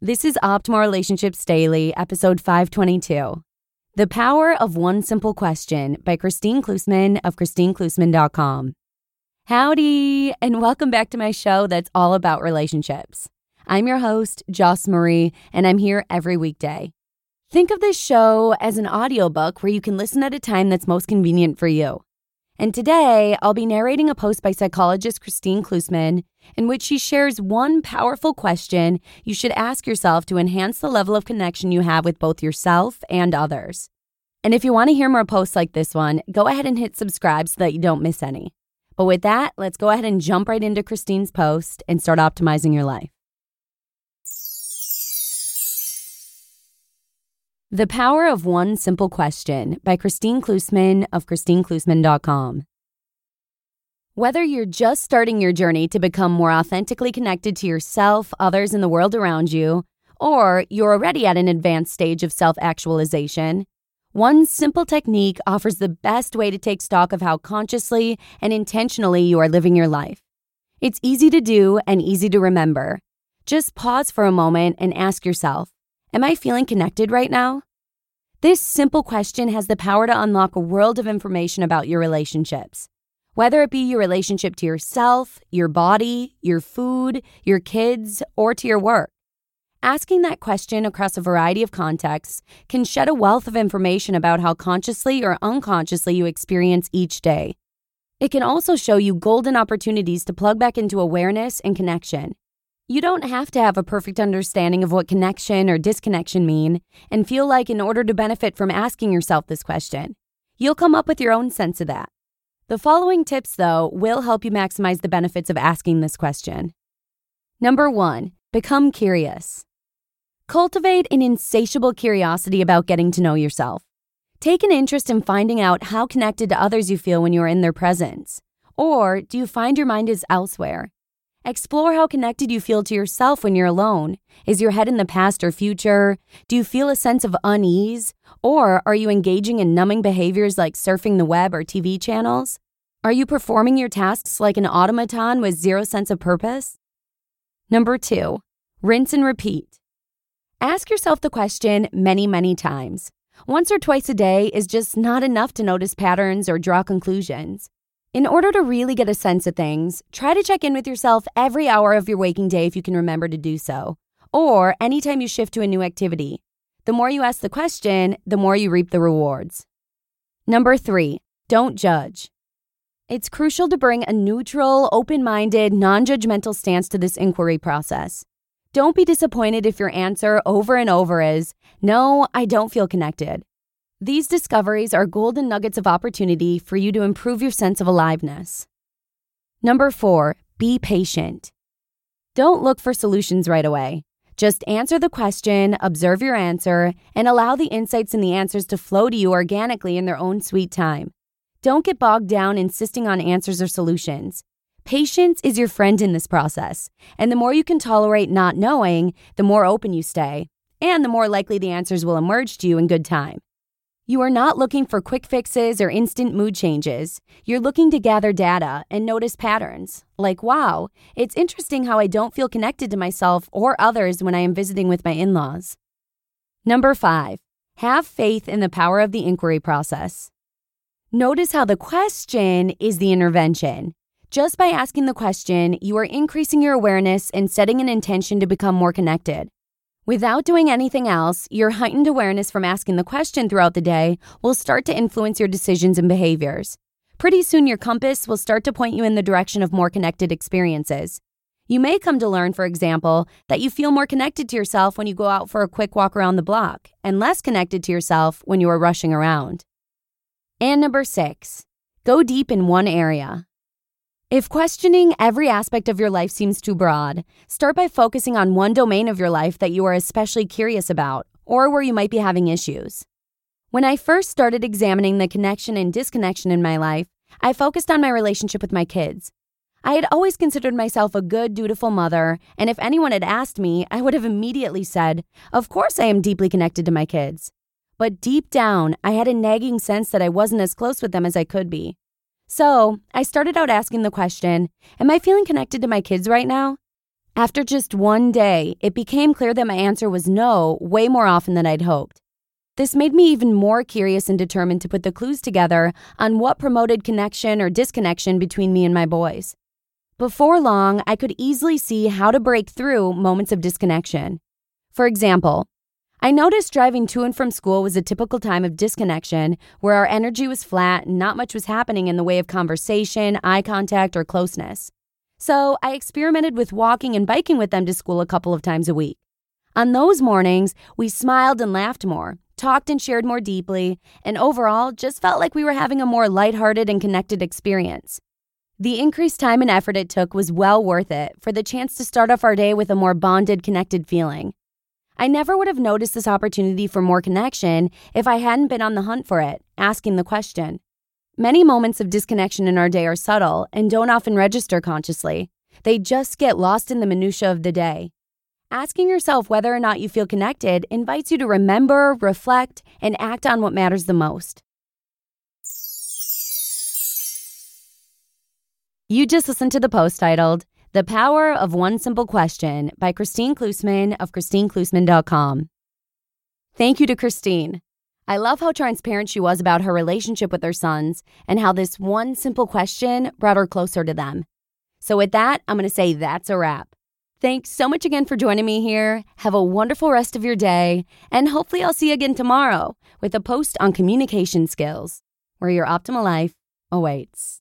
This is Optimal Relationships Daily, episode 522. The Power of One Simple Question by Kristine Klussman of KristineKlussman.com. Howdy, and welcome back to my show that's all about relationships. I'm your host, Joss Marie, and I'm here every weekday. Think of this show as an audiobook where you can listen at a time that's most convenient for you. And today, I'll be narrating a post by psychologist Kristine Klussman in which she shares one powerful question you should ask yourself to enhance the level of connection you have with both yourself and others. And if you want to hear more posts like this one, go ahead and hit subscribe so that you don't miss any. But with that, let's go ahead and jump right into Kristine's post and start optimizing your life. The Power of One Simple Question by Kristine Klussman of KristineKlussman.com. Whether you're just starting your journey to become more authentically connected to yourself, others, and the world around you, or you're already at an advanced stage of self actualization, one simple technique offers the best way to take stock of how consciously and intentionally you are living your life. It's easy to do and easy to remember. Just pause for a moment and ask yourself Am I feeling connected right now? This simple question has the power to unlock a world of information about your relationships. Whether it be your relationship to yourself, your body, your food, your kids, or to your work. Asking that question across a variety of contexts can shed a wealth of information about how consciously or unconsciously you experience each day. It can also show you golden opportunities to plug back into awareness and connection. You don't have to have a perfect understanding of what connection or disconnection mean and feel like, in order to benefit from asking yourself this question, you'll come up with your own sense of that. The following tips, though, will help you maximize the benefits of asking this question. Number one, become curious. Cultivate an insatiable curiosity about getting to know yourself. Take an interest in finding out how connected to others you feel when you are in their presence. Or do you find your mind is elsewhere? Explore how connected you feel to yourself when you're alone. Is your head in the past or future? Do you feel a sense of unease? Or are you engaging in numbing behaviors like surfing the web or TV channels? Are you performing your tasks like an automaton with zero sense of purpose? Number two, rinse and repeat. Ask yourself the question many, many times. Once or twice a day is just not enough to notice patterns or draw conclusions. In order to really get a sense of things, try to check in with yourself every hour of your waking day if you can remember to do so, or anytime you shift to a new activity. The more you ask the question, the more you reap the rewards. Number three, don't judge. It's crucial to bring a neutral, open minded, non judgmental stance to this inquiry process. Don't be disappointed if your answer over and over is, No, I don't feel connected. These discoveries are golden nuggets of opportunity for you to improve your sense of aliveness. Number four, be patient. Don't look for solutions right away. Just answer the question, observe your answer, and allow the insights and the answers to flow to you organically in their own sweet time. Don't get bogged down insisting on answers or solutions. Patience is your friend in this process, and the more you can tolerate not knowing, the more open you stay, and the more likely the answers will emerge to you in good time. You are not looking for quick fixes or instant mood changes. You're looking to gather data and notice patterns. Like, wow, it's interesting how I don't feel connected to myself or others when I am visiting with my in laws. Number five, have faith in the power of the inquiry process. Notice how the question is the intervention. Just by asking the question, you are increasing your awareness and setting an intention to become more connected. Without doing anything else, your heightened awareness from asking the question throughout the day will start to influence your decisions and behaviors. Pretty soon, your compass will start to point you in the direction of more connected experiences. You may come to learn, for example, that you feel more connected to yourself when you go out for a quick walk around the block and less connected to yourself when you are rushing around. And number six, go deep in one area. If questioning every aspect of your life seems too broad, start by focusing on one domain of your life that you are especially curious about or where you might be having issues. When I first started examining the connection and disconnection in my life, I focused on my relationship with my kids. I had always considered myself a good, dutiful mother, and if anyone had asked me, I would have immediately said, Of course I am deeply connected to my kids. But deep down, I had a nagging sense that I wasn't as close with them as I could be. So I started out asking the question Am I feeling connected to my kids right now? After just one day, it became clear that my answer was no way more often than I'd hoped. This made me even more curious and determined to put the clues together on what promoted connection or disconnection between me and my boys. Before long, I could easily see how to break through moments of disconnection. For example, I noticed driving to and from school was a typical time of disconnection where our energy was flat and not much was happening in the way of conversation, eye contact, or closeness. So I experimented with walking and biking with them to school a couple of times a week. On those mornings, we smiled and laughed more, talked and shared more deeply, and overall just felt like we were having a more lighthearted and connected experience. The increased time and effort it took was well worth it for the chance to start off our day with a more bonded, connected feeling. I never would have noticed this opportunity for more connection if I hadn't been on the hunt for it, asking the question. Many moments of disconnection in our day are subtle and don't often register consciously. They just get lost in the minutiae of the day. Asking yourself whether or not you feel connected invites you to remember, reflect, and act on what matters the most. You just listened to the post titled the Power of One Simple Question by Kristine Klussman of KristineKlussman.com. Thank you to Kristine. I love how transparent she was about her relationship with her sons and how this one simple question brought her closer to them. So, with that, I'm going to say that's a wrap. Thanks so much again for joining me here. Have a wonderful rest of your day, and hopefully, I'll see you again tomorrow with a post on communication skills where your optimal life awaits.